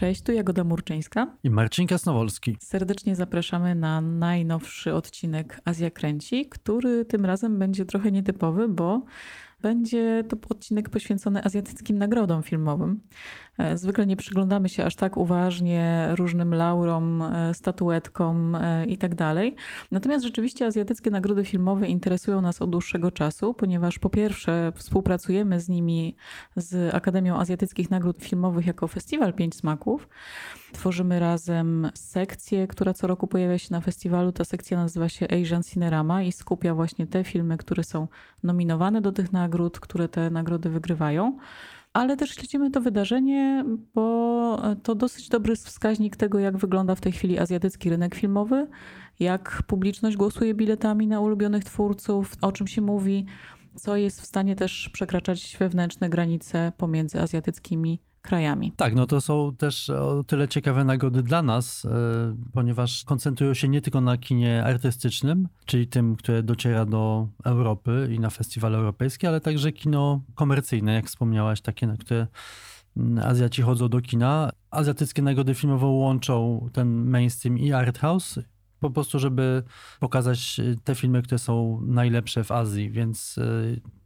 Cześć, tu Jagoda Murczyńska. I Marcin Kasnowolski. Serdecznie zapraszamy na najnowszy odcinek Azja Kręci, który tym razem będzie trochę nietypowy, bo będzie to odcinek poświęcony azjatyckim nagrodom filmowym. E, zwykle nie przyglądamy się aż tak uważnie różnym laurom, e, statuetkom e, i tak. Natomiast rzeczywiście azjatyckie nagrody filmowe interesują nas od dłuższego czasu, ponieważ po pierwsze współpracujemy z nimi z Akademią Azjatyckich Nagród Filmowych jako Festiwal Pięć Smaków. Tworzymy razem sekcję, która co roku pojawia się na festiwalu. Ta sekcja nazywa się Asian Cinerama i skupia właśnie te filmy, które są nominowane do tych nagród, które te nagrody wygrywają ale też śledzimy to wydarzenie, bo to dosyć dobry wskaźnik tego, jak wygląda w tej chwili azjatycki rynek filmowy, jak publiczność głosuje biletami na ulubionych twórców, o czym się mówi, co jest w stanie też przekraczać wewnętrzne granice pomiędzy azjatyckimi krajami. Tak, no to są też o tyle ciekawe nagrody dla nas, e, ponieważ koncentrują się nie tylko na kinie artystycznym, czyli tym, które dociera do Europy i na festiwale europejskie, ale także kino komercyjne, jak wspomniałaś, takie, na które mm, Azjaci chodzą do kina. Azjatyckie nagrody filmowe łączą ten mainstream i art house po prostu, żeby pokazać y, te filmy, które są najlepsze w Azji, więc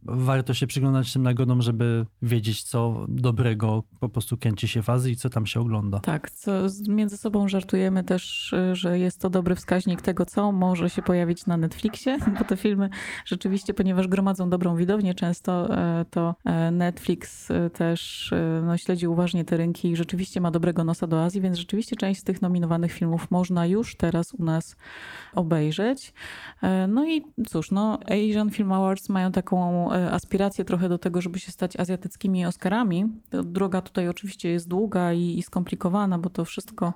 warto się przyglądać tym nagodom, żeby wiedzieć, co dobrego po prostu kręci się Azji i co tam się ogląda. Tak, co między sobą żartujemy też, y, że jest to dobry wskaźnik tego, co może się pojawić na Netflixie, bo te filmy rzeczywiście, ponieważ gromadzą dobrą widownię często, e, to e, Netflix e, też no, śledzi uważnie te rynki i rzeczywiście ma dobrego nosa do Azji, więc rzeczywiście część z tych nominowanych filmów można już teraz u nas obejrzeć. No i cóż, no Asian Film Awards mają taką e, aspirację trochę do tego, żeby się stać azjatyckimi Oscarami. Droga tutaj oczywiście jest długa i, i skomplikowana, bo to wszystko,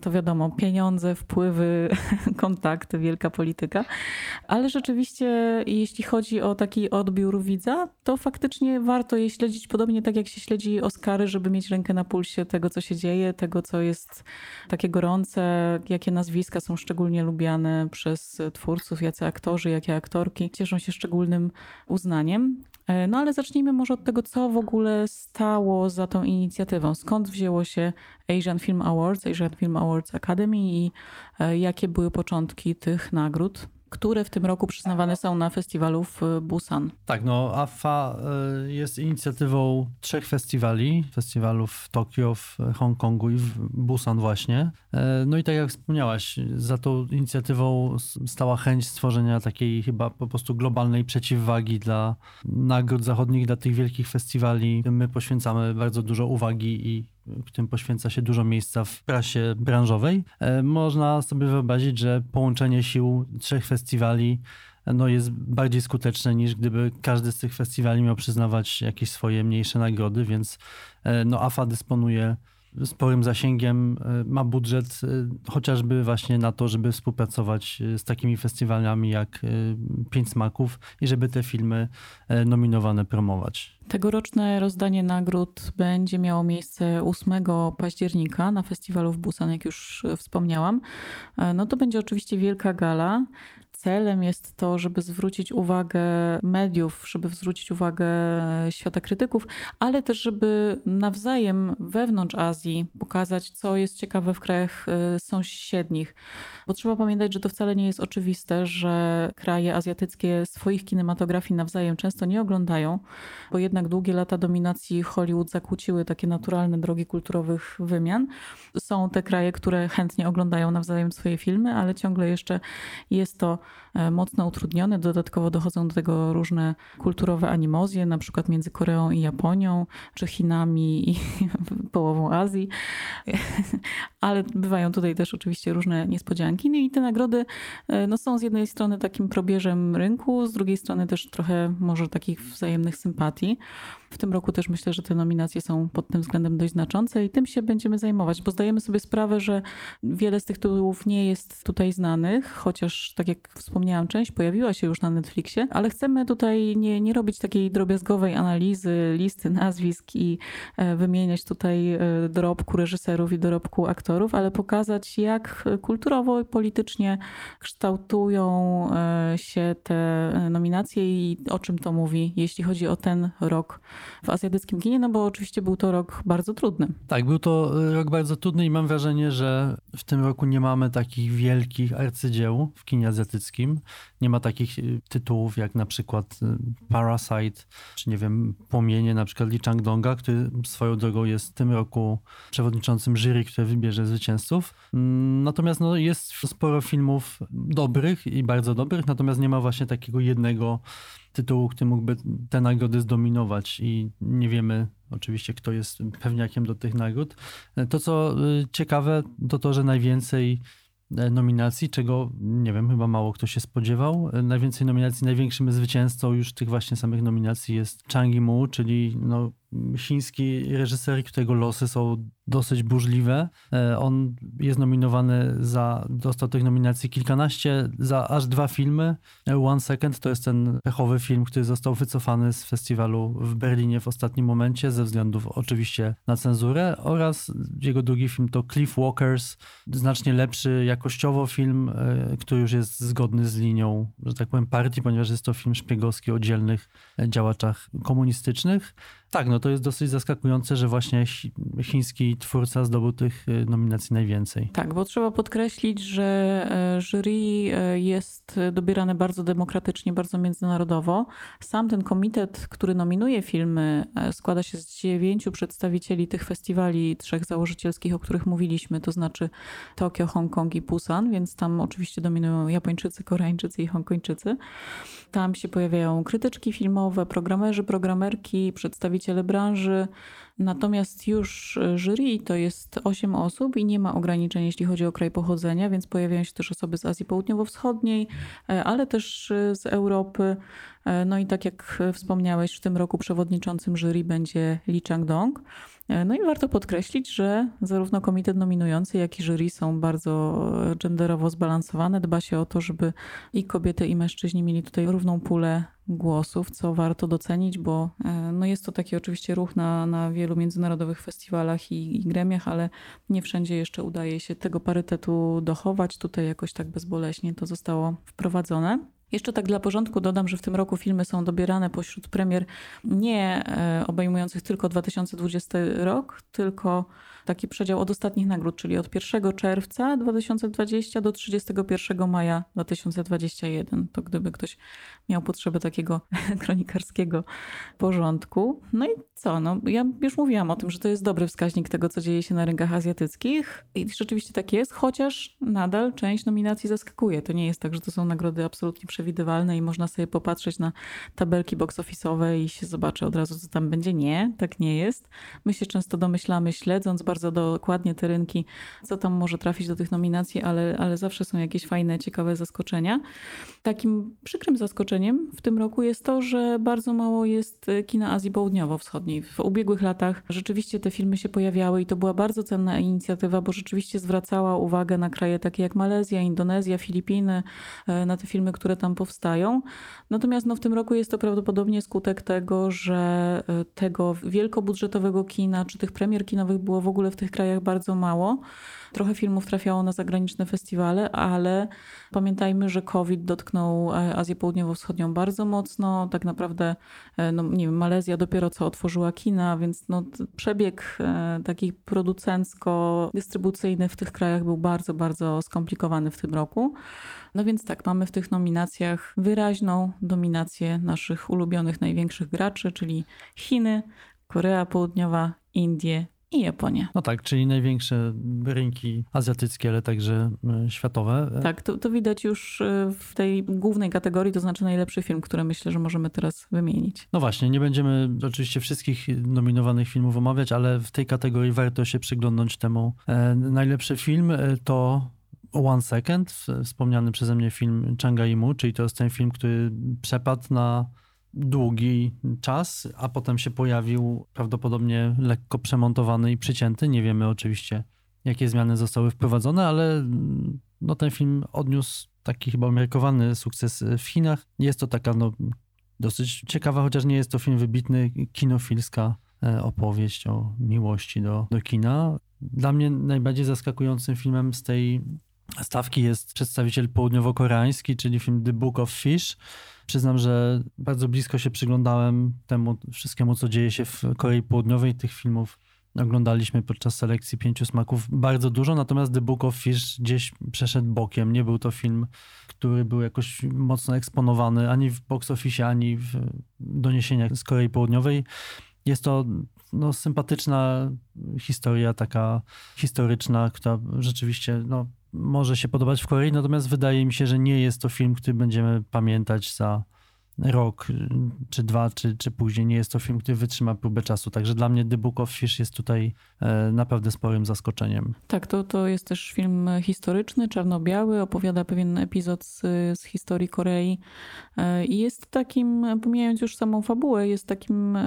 to wiadomo, pieniądze, wpływy, kontakty, wielka polityka. Ale rzeczywiście, jeśli chodzi o taki odbiór widza, to faktycznie warto je śledzić podobnie tak, jak się śledzi Oscary, żeby mieć rękę na pulsie tego, co się dzieje, tego, co jest takie gorące, jakie nazwiska są szczególnie lubiane przez twórców, jacy aktorzy, jakie aktorki cieszą się szczególnym uznaniem. E, no ale zacznijmy może od tego, co w ogóle stało za tą inicjatywą. Skąd wzięło się Asian Film Awards, Asian Film Awards Academy i e, jakie były początki tych nagród? Które w tym roku przyznawane są na festiwalu w Busan. Tak, no AFA e, jest inicjatywą trzech festiwali, festiwalów w Tokio, w Hongkongu i w Busan właśnie. E, no i tak jak wspomniałaś, za tą inicjatywą stała chęć stworzenia takiej chyba po prostu globalnej przeciwwagi dla nagród zachodnich, dla tych wielkich festiwali. My poświęcamy bardzo dużo uwagi i którym poświęca się dużo miejsca w prasie branżowej, e, można sobie wyobrazić, że połączenie sił trzech festiwali no jest bardziej skuteczne niż gdyby każdy z tych festiwali miał przyznawać jakieś swoje mniejsze nagrody, więc e, no AFA dysponuje sporym zasięgiem, e, ma budżet chociażby właśnie na to, żeby współpracować z takimi festiwalami jak Pięć Smaków i żeby te filmy nominowane promować. Tegoroczne rozdanie nagród będzie miało miejsce 8 października na festiwalu w Busan, jak już wspomniałam. E, no to będzie oczywiście wielka gala. Celem jest to, żeby zwrócić uwagę mediów, żeby zwrócić uwagę świata krytyków, ale też, żeby nawzajem wewnątrz Azji pokazać, co jest ciekawe w krajach e, sąsiednich. Bo trzeba pamiętać, że to wcale nie jest oczywiste, że kraje azjatyckie swoich kinematografii nawzajem często nie oglądają, bo jednak długie lata dominacji Hollywood zakłóciły takie naturalne drogi kulturowych wymian. Są te kraje, które chętnie oglądają nawzajem swoje filmy, ale ciągle jeszcze jest to mocno utrudnione. Dodatkowo dochodzą do tego różne kulturowe animozje, na przykład między Koreą i Japonią, czy Chinami i połową Azji. Ale bywają tutaj też oczywiście różne niespodzianki. No i te nagrody e, no, są z jednej strony takim probierzem rynku, z drugiej strony też trochę może takich wzajemnych sympatii. W tym roku też myślę, że te nominacje są pod tym względem dość znaczące i tym się będziemy zajmować, bo zdajemy sobie sprawę, że wiele z tych tytułów nie jest tutaj znanych, chociaż tak jak wspomniałam, część pojawiła się już na Netflixie, ale chcemy tutaj nie, nie robić takiej drobiazgowej analizy listy nazwisk i e, wymieniać tutaj e, dorobku reżyserów i dorobku aktorów, ale pokazać, jak kulturowo i politycznie kształtują e, się te nominacje i o czym to mówi, jeśli chodzi o ten rok w azjatyckim kinie, no bo oczywiście był to rok bardzo trudny. Tak, był to rok bardzo trudny i mam wrażenie, że w tym roku nie mamy takich wielkich arcydzieł w kinie azjatyckim. Nie ma takich tytułów jak na przykład Parasite, czy nie wiem, Płomienie, na przykład Lee Chang-donga, który swoją drogą jest w tym roku przewodniczącym jury, które wybierze zwycięzców. Mm, natomiast no, jest sporo filmów dobrych i bardzo dobrych, natomiast nie ma właśnie takiego jednego tytułu, który mógłby te nagrody zdominować i nie wiemy oczywiście, kto jest pewniakiem do tych nagród. To, co y, ciekawe, to to, że najwięcej e, nominacji, czego nie wiem, chyba mało kto się spodziewał. E, najwięcej nominacji, największym zwycięzcą już tych właśnie samych nominacji jest Chang Yimou, czyli no, chiński reżyser, którego losy są dosyć burzliwe. E, on jest nominowany za, dostał tych nominacji kilkanaście, za aż dwa filmy. E, One Second to jest ten pechowy film, który został wycofany z festiwalu w Berlinie w ostatnim momencie, ze względów oczywiście na cenzurę oraz jego drugi film to Cliff Walkers, znacznie lepszy jakościowo film, e, który już jest zgodny z linią, że tak powiem, partii, ponieważ jest to film szpiegowski o dzielnych działaczach komunistycznych. Tak, no to jest dosyć zaskakujące, że właśnie chiński twórca zdobył tych y, nominacji najwięcej. Tak, bo trzeba podkreślić, że e, jury e, jest dobierane bardzo demokratycznie, bardzo międzynarodowo. Sam ten komitet, który nominuje filmy, e, składa się z dziewięciu przedstawicieli tych festiwali, trzech założycielskich, o których mówiliśmy, to znaczy Tokio, Hongkong i Busan, więc tam oczywiście dominują Japończycy, Koreańczycy i Hongkończycy. Tam się pojawiają krytyczki filmowe, programerzy, programerki, przedstawiciele branży. Natomiast już jury to jest 8 osób i nie ma ograniczeń, jeśli chodzi o kraj pochodzenia, więc pojawiają się też osoby z Azji Południowo-Wschodniej, e, ale też z Europy. E, no i tak jak wspomniałeś, w tym roku przewodniczącym jury będzie Lee Chang-dong. E, no i warto podkreślić, że zarówno komitet nominujący, jak i jury są bardzo genderowo zbalansowane. Dba się o to, żeby i kobiety, i mężczyźni mieli tutaj równą pulę głosów, co warto docenić, bo e, no jest to taki oczywiście ruch na, na wielu międzynarodowych festiwalach i, i gremiach, ale nie wszędzie jeszcze udaje się tego parytetu dochować. Tutaj jakoś tak bezboleśnie to zostało wprowadzone. Jeszcze tak dla porządku dodam, że w tym roku filmy są dobierane pośród premier nie e, obejmujących tylko 2020 rok, tylko taki przedział od ostatnich nagród, czyli od 1 czerwca 2020 do 31 maja 2021. To gdyby ktoś miał potrzebę takiego kronikarskiego porządku. No i co? No, ja już mówiłam o tym, że to jest dobry wskaźnik tego, co dzieje się na rynkach azjatyckich i rzeczywiście tak jest, chociaż nadal część nominacji zaskakuje. To nie jest tak, że to są nagrody absolutnie przewidywalne i można sobie popatrzeć na tabelki box office'owe i się zobaczy od razu, co tam będzie. Nie, tak nie jest. My się często domyślamy, śledząc bardzo dokładnie te rynki, co tam może trafić do tych nominacji, ale, ale zawsze są jakieś fajne, ciekawe zaskoczenia. Takim przykrym zaskoczeniem w tym roku jest to, że bardzo mało jest kina Azji Południowo-Wschodniej. W ubiegłych latach rzeczywiście te filmy się pojawiały i to była bardzo cenna inicjatywa, bo rzeczywiście zwracała uwagę na kraje takie jak Malezja, Indonezja, Filipiny, e, na te filmy, które tam powstają. Natomiast no, w tym roku jest to prawdopodobnie skutek tego, że e, tego wielkobudżetowego kina, czy tych premier kinowych było w ogóle w tych krajach bardzo mało. Trochę filmów trafiało na zagraniczne festiwale, ale pamiętajmy, że COVID dotknął e, Azję Południowo-Wschodnią bardzo mocno. Tak naprawdę, e, no, nie wiem, Malezja dopiero co otworzyła kina, więc no, przebieg e, taki producencko-dystrybucyjny w tych krajach był bardzo, bardzo skomplikowany w tym roku. No więc tak, mamy w tych nominacjach wyraźną dominację naszych ulubionych, największych graczy, czyli Chiny, Korea Południowa, Indie i Japonię. No tak, czyli największe rynki azjatyckie, ale także e, światowe. Tak, to, to widać już e, w tej głównej kategorii, to znaczy najlepszy film, który myślę, że możemy teraz wymienić. No właśnie, nie będziemy oczywiście wszystkich nominowanych filmów omawiać, ale w tej kategorii warto się przyglądnąć temu. E, najlepszy film to One Second, wspomniany przeze mnie film Changa Imu, czyli to jest ten film, który przepadł na długi czas, a potem się pojawił prawdopodobnie lekko przemontowany i przycięty. Nie wiemy oczywiście, jakie zmiany zostały wprowadzone, ale no, ten film odniósł taki chyba umiarkowany sukces w Chinach. Jest to taka no, dosyć ciekawa, chociaż nie jest to film wybitny, kinofilska e, opowieść o miłości do, do kina. Dla mnie najbardziej zaskakującym filmem z tej stawki jest przedstawiciel południowo-koreański, czyli film The Book of Fish. Przyznam, że bardzo blisko się przyglądałem temu wszystkiemu, co dzieje się w Korei Południowej. Tych filmów oglądaliśmy podczas selekcji Pięciu Smaków bardzo dużo, natomiast The Book of Fish gdzieś przeszedł bokiem. Nie był to film, który był jakoś mocno eksponowany ani w box office, ani w doniesieniach z Korei Południowej. Jest to no, sympatyczna historia, taka historyczna, która rzeczywiście no, może się podobać w Korei, natomiast wydaje mi się, że nie jest to film, który będziemy pamiętać za rok, czy dwa, czy, czy później. Nie jest to film, który wytrzyma próbę czasu. Także dla mnie The Book of Fish jest tutaj e, naprawdę sporym zaskoczeniem. Tak, to, to jest też film historyczny, czarno-biały, opowiada pewien epizod z, z historii Korei e, i jest takim, pomijając już samą fabułę, jest takim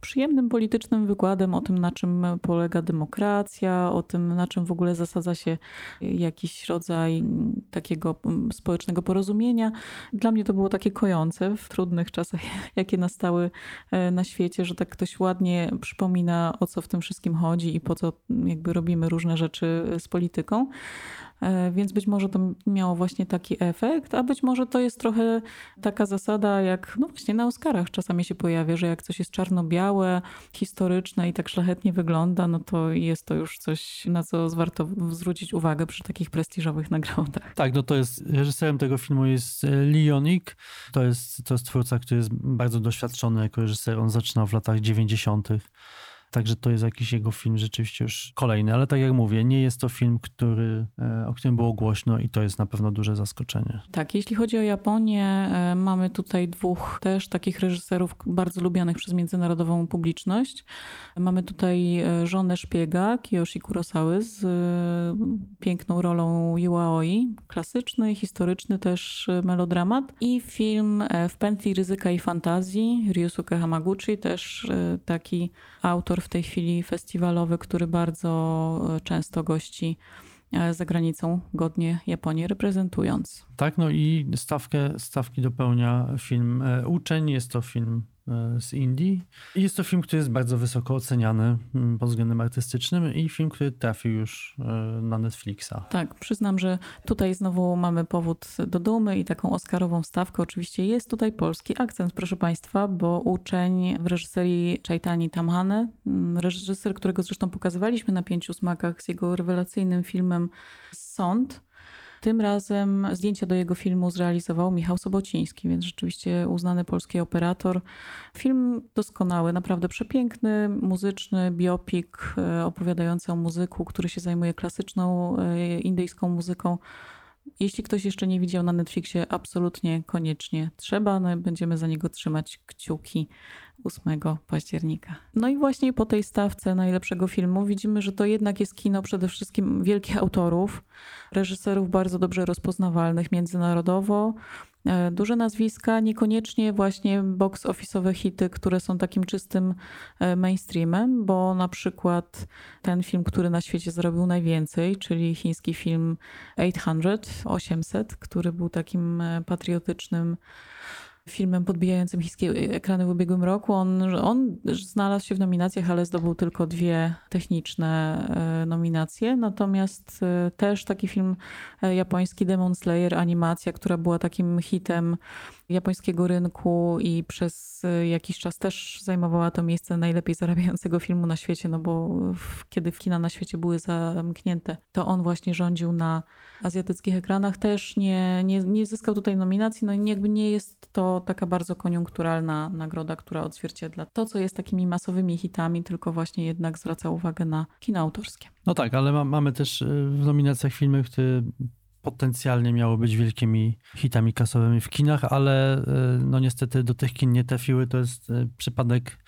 przyjemnym politycznym wykładem o tym, na czym polega demokracja, o tym, na czym w ogóle zasadza się jakiś rodzaj takiego mm, społecznego porozumienia. Dla mnie to było takie kojące w trudnych czasach, jakie nastały e, na świecie, że tak ktoś ładnie przypomina, o co w tym wszystkim chodzi i po co jakby robimy różne rzeczy z polityką. E, więc być może to miało właśnie taki efekt, a być może to jest trochę taka zasada, jak no właśnie na Oscarach czasami się pojawia, że jak coś jest czarno-białe, historyczne i tak szlachetnie wygląda, no to jest to już coś, na co warto zwrócić uwagę przy takich prestiżowych nagrodach. Tak, no to jest, reżyserem tego filmu jest e, Leonik. To jest, to jest twórca, który jest bardzo doświadczony jako reżyser. On zaczynał w latach 90. Także to jest jakiś jego film rzeczywiście już kolejny, ale tak jak mówię, nie jest to film, który, e, o którym było głośno i to jest na pewno duże zaskoczenie. Tak, jeśli chodzi o Japonię, e, mamy tutaj dwóch też takich reżyserów bardzo lubianych przez międzynarodową publiczność. Mamy tutaj e, żonę szpiega Kiyoshi Kurosawy z piękną rolą Yuaoi, klasyczny, historyczny też melodramat i film w pętli ryzyka i fantazji Ryusuke Hamaguchi, też taki autor w tej chwili festiwalowy, który bardzo e, często gości e, za granicą, godnie Japonię reprezentując. Tak, no i stawkę, stawki dopełnia film e, Uczeń. Jest to film E, z Indii. I jest to film, który jest bardzo wysoko oceniany mm, pod względem artystycznym i film, który trafił już e, na Netflixa. Tak, przyznam, że tutaj znowu mamy powód do dumy i taką oscarową stawkę. Oczywiście jest tutaj polski akcent, proszę Państwa, bo uczeń w reżyserii Chaitani Tamhane, mm, reżyser, którego zresztą pokazywaliśmy na pięciu smakach z jego rewelacyjnym filmem Sąd, tym razem zdjęcia do jego filmu zrealizował Michał Sobociński, więc rzeczywiście uznany polski operator. Film doskonały, naprawdę przepiękny, muzyczny biopik e, opowiadający o muzyku, który się zajmuje klasyczną e, indyjską muzyką. Jeśli ktoś jeszcze nie widział na Netflixie, absolutnie koniecznie trzeba. No, będziemy za niego trzymać kciuki 8 października. No i właśnie po tej stawce najlepszego filmu widzimy, że to jednak jest kino przede wszystkim wielkich autorów, reżyserów bardzo dobrze rozpoznawalnych międzynarodowo, duże nazwiska, niekoniecznie właśnie box office'owe hity, które są takim czystym e, mainstreamem, bo na przykład ten film, który na świecie zrobił najwięcej, czyli chiński film 800, 800, który był takim e, patriotycznym filmem podbijającym chińskie ekrany w ubiegłym roku. On, on znalazł się w nominacjach, ale zdobył tylko dwie techniczne e, nominacje. Natomiast e, też taki film e, japoński Demon Slayer, animacja, która była takim hitem japońskiego rynku i przez jakiś czas też zajmowała to miejsce najlepiej zarabiającego filmu na świecie, no bo w, kiedy kina na świecie były zamknięte, to on właśnie rządził na azjatyckich ekranach. Też nie, nie, nie zyskał tutaj nominacji, no jakby nie jest to taka bardzo koniunkturalna nagroda, która odzwierciedla to, co jest takimi masowymi hitami, tylko właśnie jednak zwraca uwagę na kino autorskie. No tak, ale ma, mamy też w nominacjach filmy, które potencjalnie miało być wielkimi hitami kasowymi w kinach, ale e, no niestety do tych kin nie trafiły. To jest e, przypadek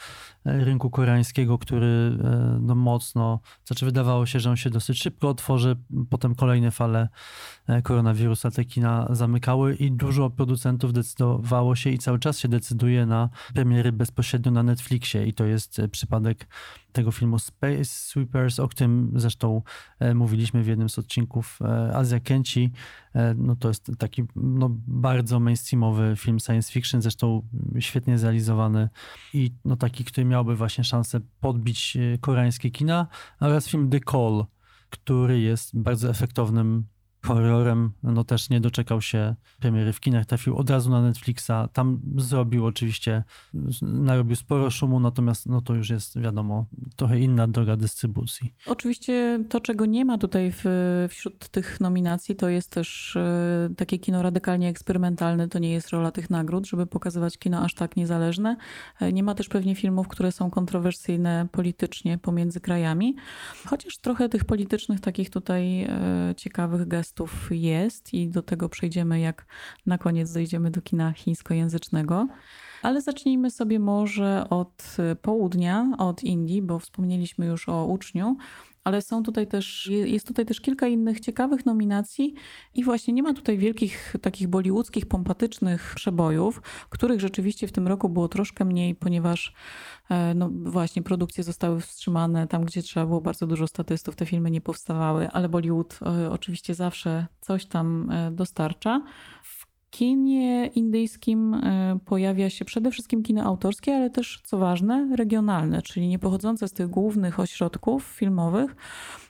rynku koreańskiego, który no, mocno, znaczy wydawało się, że on się dosyć szybko otworzy, potem kolejne fale koronawirusa te kina zamykały i dużo producentów decydowało się i cały czas się decyduje na premiery bezpośrednio na Netflixie i to jest przypadek tego filmu Space Sweepers, o którym zresztą e, mówiliśmy w jednym z odcinków e, Azja Kenci. E, no to jest taki no, bardzo mainstreamowy film science fiction, zresztą świetnie zrealizowany i no, taki, który miałby właśnie szansę podbić koreańskie kina, oraz film The Call, który jest bardzo efektownym horrorem, no też nie doczekał się premiery w kinach, trafił od razu na Netflixa, tam zrobił oczywiście, narobił sporo szumu, natomiast no to już jest wiadomo, trochę inna droga dystrybucji. Oczywiście to, czego nie ma tutaj w, wśród tych nominacji, to jest też e, takie kino radykalnie eksperymentalne, to nie jest rola tych nagród, żeby pokazywać kino aż tak niezależne. E, nie ma też pewnie filmów, które są kontrowersyjne politycznie pomiędzy krajami, chociaż trochę tych politycznych takich tutaj e, ciekawych gestów tekstów jest i do tego przejdziemy, jak na koniec dojdziemy do kina chińskojęzycznego. Ale zacznijmy sobie może od południa, od Indii, bo wspomnieliśmy już o uczniu ale są tutaj też, jest tutaj też kilka innych ciekawych nominacji i właśnie nie ma tutaj wielkich takich bollywoodzkich, pompatycznych przebojów, których rzeczywiście w tym roku było troszkę mniej, ponieważ e, no właśnie produkcje zostały wstrzymane tam, gdzie trzeba było. Bardzo dużo statystów, te filmy nie powstawały, ale Bollywood e, oczywiście zawsze coś tam e, dostarcza kinie indyjskim e, pojawia się przede wszystkim kino autorskie, ale też, co ważne, regionalne, czyli nie pochodzące z tych głównych ośrodków filmowych.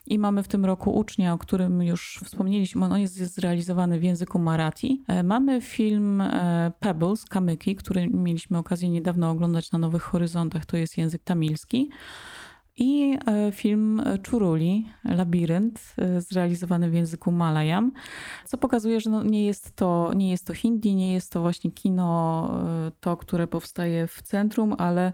I mamy w tym roku ucznia, o którym już wspomnieliśmy, on jest zrealizowany w języku marathi. E, mamy film e, Pebbles, Kamyki, który mieliśmy okazję niedawno oglądać na Nowych Horyzontach, to jest język tamilski. I e, film Czuruli, Labirynt, e, zrealizowany w języku Malayam, co pokazuje, że no nie, jest to, nie jest to Hindi, nie jest to właśnie kino e, to, które powstaje w centrum, ale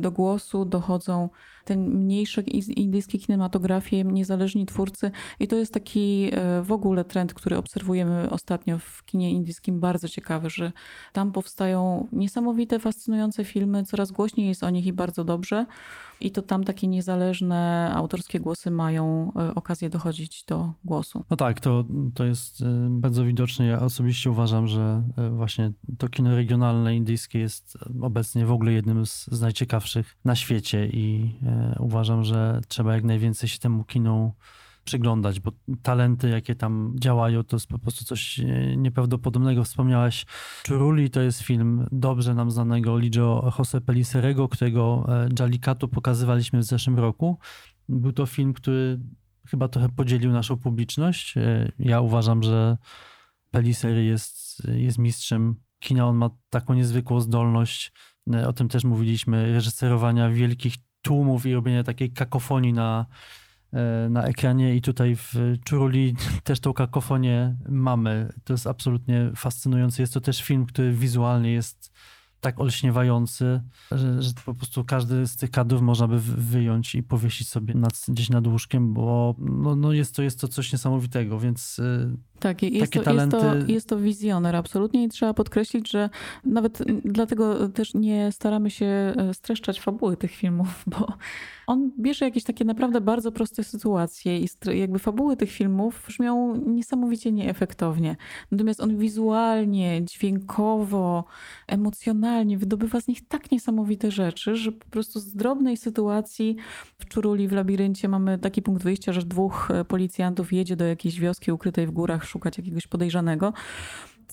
do głosu dochodzą te mniejsze indyjskie kinematografie, niezależni twórcy i to jest taki w ogóle trend, który obserwujemy ostatnio w kinie indyjskim, bardzo ciekawy, że tam powstają niesamowite, fascynujące filmy, coraz głośniej jest o nich i bardzo dobrze. I to tam takie niezależne autorskie głosy mają e, okazję dochodzić do głosu. No tak, to, to jest e, bardzo widoczne. Ja osobiście uważam, że e, właśnie to kino regionalne indyjskie jest obecnie w ogóle jednym z najciekawszych na świecie i uważam, że trzeba jak najwięcej się temu kinu przyglądać, bo talenty, jakie tam działają, to jest po prostu coś e, nieprawdopodobnego. Wspomniałaś Czuruli, to jest film dobrze nam znanego Ligio Jose Peliserego, którego e, Jallikatu pokazywaliśmy w zeszłym roku. Był to film, który chyba trochę podzielił naszą publiczność. E, ja uważam, że Pelisery jest, jest mistrzem kina. On ma taką niezwykłą zdolność, o tym też mówiliśmy, reżyserowania wielkich tłumów i robienia takiej kakofonii na, E, na ekranie i tutaj w Czuruli też tą kakofonię mamy. To jest absolutnie fascynujące. Jest to też film, który wizualnie jest tak olśniewający, że, że, po prostu każdy z tych kadrów można by wyjąć i powiesić sobie nad, gdzieś nad łóżkiem, bo no, no jest, to, jest to coś niesamowitego, więc e, tak, jest takie to, talenty... Jest to, jest to wizjoner absolutnie i trzeba podkreślić, że nawet dlatego też nie staramy się e, streszczać fabuły tych filmów, bo on bierze jakieś takie naprawdę bardzo proste sytuacje i jakby fabuły tych filmów brzmią niesamowicie nieefektownie. Natomiast on wizualnie, dźwiękowo, emocjonalnie wydobywa z nich tak niesamowite rzeczy, że po prostu z drobnej sytuacji w Czuruli, w labiryncie mamy taki punkt wyjścia, że dwóch e, policjantów jedzie do jakiejś wioski ukrytej w górach szukać jakiegoś podejrzanego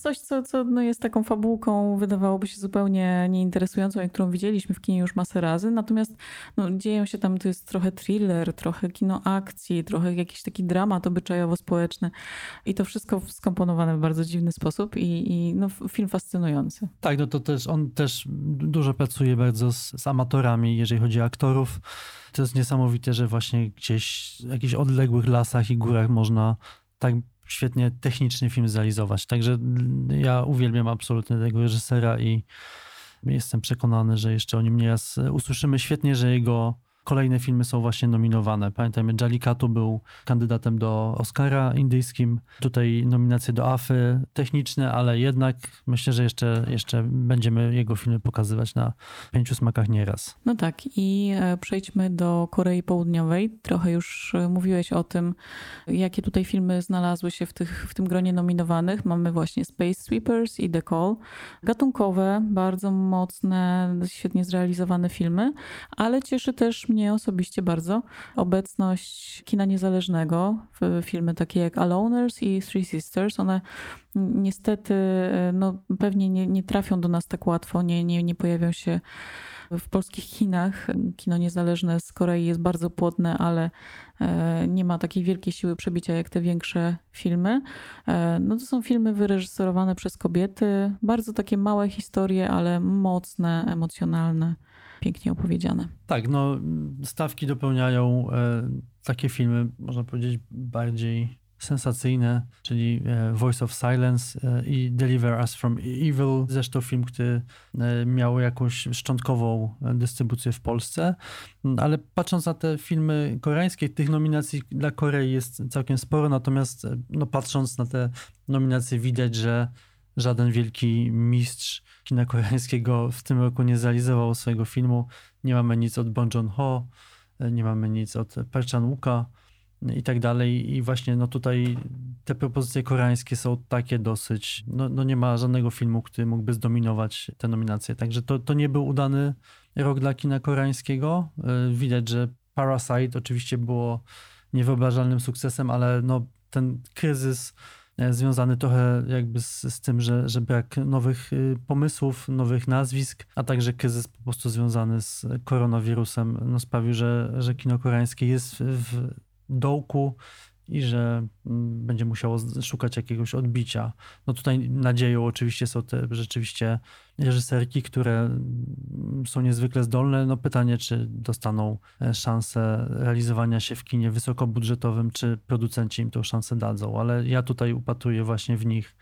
coś, co, co no jest taką fabułką, wydawałoby się zupełnie nieinteresującą, jak którą widzieliśmy w kinie już masę razy. Natomiast no, dzieją się tam, to jest trochę thriller, trochę kino akcji, trochę jakiś taki dramat obyczajowo-społeczny. I to wszystko skomponowane w bardzo dziwny sposób i, i no, film fascynujący. Tak, no to też on też dużo pracuje bardzo z, z amatorami, jeżeli chodzi o aktorów. To jest niesamowite, że właśnie gdzieś w jakichś odległych lasach i górach można tak świetnie techniczny film zrealizować. Także ja uwielbiam absolutnie tego reżysera i jestem przekonany, że jeszcze o nim nieraz usłyszymy. Świetnie, że jego kolejne filmy są właśnie nominowane. Pamiętajmy, Jallikatu był kandydatem do Oscara indyjskim, tutaj nominacje do AFY techniczne, ale jednak myślę, że jeszcze, jeszcze będziemy jego filmy pokazywać na pięciu smakach nieraz. No tak i e, przejdźmy do Korei Południowej. Trochę już e, mówiłeś o tym, jakie tutaj filmy znalazły się w, tych, w tym gronie nominowanych. Mamy właśnie Space Sweepers i The Call. Gatunkowe, bardzo mocne, świetnie zrealizowane filmy, ale cieszy też mnie osobiście bardzo obecność kina niezależnego filmy takie jak Aloners i Three Sisters. One niestety no, pewnie nie, nie trafią do nas tak łatwo, nie, nie, nie pojawią się w polskich kinach. Kino niezależne z Korei jest bardzo płodne, ale e, nie ma takiej wielkiej siły przebicia jak te większe filmy. E, no to są filmy wyreżyserowane przez kobiety, bardzo takie małe historie, ale mocne, emocjonalne pięknie opowiedziane. Tak, no stawki dopełniają e, takie filmy, można powiedzieć, bardziej sensacyjne, czyli e, Voice of Silence e, i Deliver Us from Evil. Zresztą film, który miał jakąś szczątkową dystrybucję w Polsce. Ale patrząc na te filmy koreańskie, tych nominacji dla Korei jest całkiem sporo, natomiast no, patrząc na te nominacje widać, że żaden wielki mistrz kina koreańskiego w tym roku nie zrealizował swojego filmu. Nie mamy nic od Bong Joon-ho, nie mamy nic od Park Chan-wooka i tak dalej. I właśnie no tutaj te propozycje koreańskie są takie dosyć, no, no nie ma żadnego filmu, który mógłby zdominować te nominacje. Także to, to nie był udany rok dla kina koreańskiego. Y, widać, że Parasite oczywiście było niewyobrażalnym sukcesem, ale no ten kryzys e, związany trochę jakby z, z tym, że, że brak nowych y, pomysłów, nowych nazwisk, a także kryzys po prostu związany z koronawirusem no sprawił, że, że kino koreańskie jest w dołku i że mm, będzie musiało szukać jakiegoś odbicia. No tutaj nadzieją oczywiście są te rzeczywiście reżyserki, które mm, są niezwykle zdolne. No pytanie, czy dostaną e, szansę realizowania się w kinie wysokobudżetowym, czy producenci im tą szansę dadzą, ale ja tutaj upatruję właśnie w nich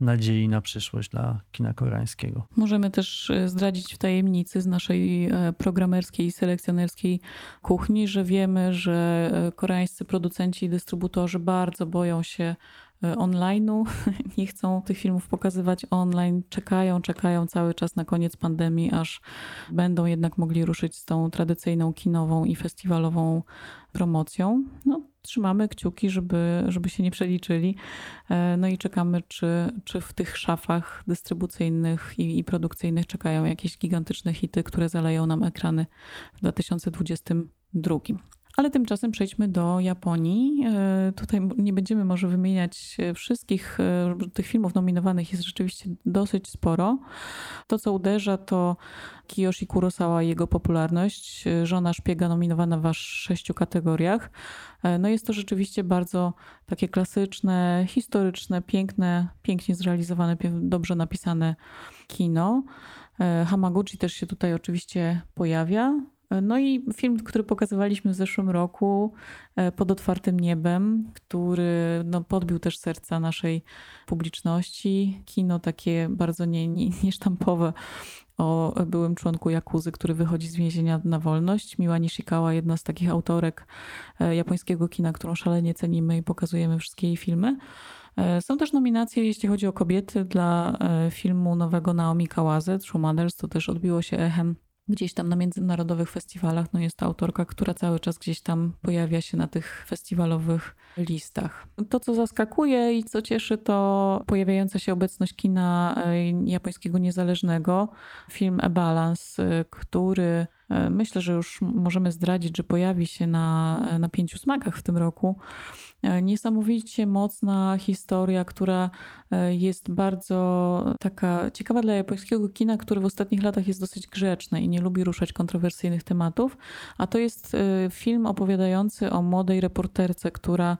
nadziei na przyszłość dla kina koreańskiego. Możemy też e, zdradzić w tajemnicy z naszej e, programerskiej i selekcjonerskiej kuchni, że wiemy, że koreańscy producenci i dystrybutorzy bardzo boją się E, online'u, nie chcą tych filmów pokazywać online, czekają, czekają cały czas na koniec pandemii, aż będą jednak mogli ruszyć z tą tradycyjną kinową i festiwalową promocją. No, trzymamy kciuki, żeby, żeby się nie przeliczyli. E, no i czekamy, czy, czy w tych szafach dystrybucyjnych i, i produkcyjnych czekają jakieś gigantyczne hity, które zaleją nam ekrany w 2022. Ale tymczasem przejdźmy do Japonii. E, tutaj nie będziemy może wymieniać wszystkich e, tych filmów nominowanych, jest rzeczywiście dosyć sporo. To, co uderza, to Kiyoshi Kurosawa i jego popularność. Żona szpiega nominowana w aż sześciu kategoriach. E, no jest to rzeczywiście bardzo takie klasyczne, historyczne, piękne, pięknie zrealizowane, dobrze napisane kino. Hamaguchi też się tutaj oczywiście pojawia. No i film, który pokazywaliśmy w zeszłym roku e, pod otwartym niebem, który no, podbił też serca naszej publiczności. Kino takie bardzo nie, nie, niesztampowe o byłym członku Jakuzy, który wychodzi z więzienia na wolność. Miła Nishikawa, jedna z takich autorek e, japońskiego kina, którą szalenie cenimy i pokazujemy wszystkie jej filmy. E, są też nominacje, jeśli chodzi o kobiety, dla filmu nowego Naomi Kawase, True Mothers. To też odbiło się echem gdzieś tam na międzynarodowych festiwalach. No jest to autorka, która cały czas gdzieś tam pojawia się na tych festiwalowych listach. To, co zaskakuje i co cieszy, to pojawiająca się obecność kina e, japońskiego niezależnego. Film A Balance, e, który myślę, że już możemy zdradzić, że pojawi się na, na pięciu smakach w tym roku. E, niesamowicie mocna historia, która e, jest bardzo taka ciekawa dla japońskiego kina, który w ostatnich latach jest dosyć grzeczny i nie lubi ruszać kontrowersyjnych tematów. A to jest e, film opowiadający o młodej reporterce, która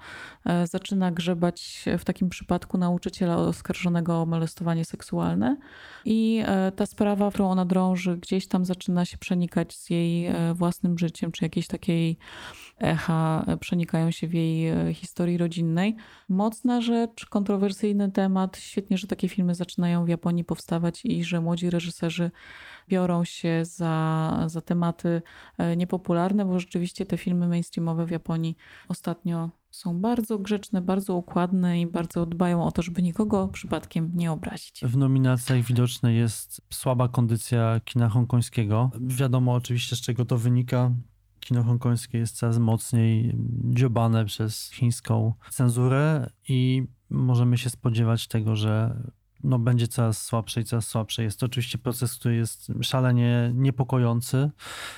zaczyna grzebać w takim przypadku nauczyciela oskarżonego o molestowanie seksualne. I ta sprawa, którą ona drąży, gdzieś tam zaczyna się przenikać z jej własnym życiem, czy jakiejś takiej echa przenikają się w jej historii rodzinnej. Mocna rzecz, kontrowersyjny temat. Świetnie, że takie filmy zaczynają w Japonii powstawać i że młodzi reżyserzy biorą się za, za tematy e, niepopularne, bo rzeczywiście te filmy mainstreamowe w Japonii ostatnio są bardzo grzeczne, bardzo układne i bardzo dbają o to, żeby nikogo przypadkiem nie obrazić. W nominacjach widoczna jest słaba kondycja kina hongkońskiego. Wiadomo oczywiście, z czego to wynika. Kino hongkońskie jest coraz mocniej dziobane przez chińską cenzurę i możemy się spodziewać tego, że no, będzie coraz słabsze i coraz słabsze. Jest to oczywiście proces, który jest szalenie niepokojący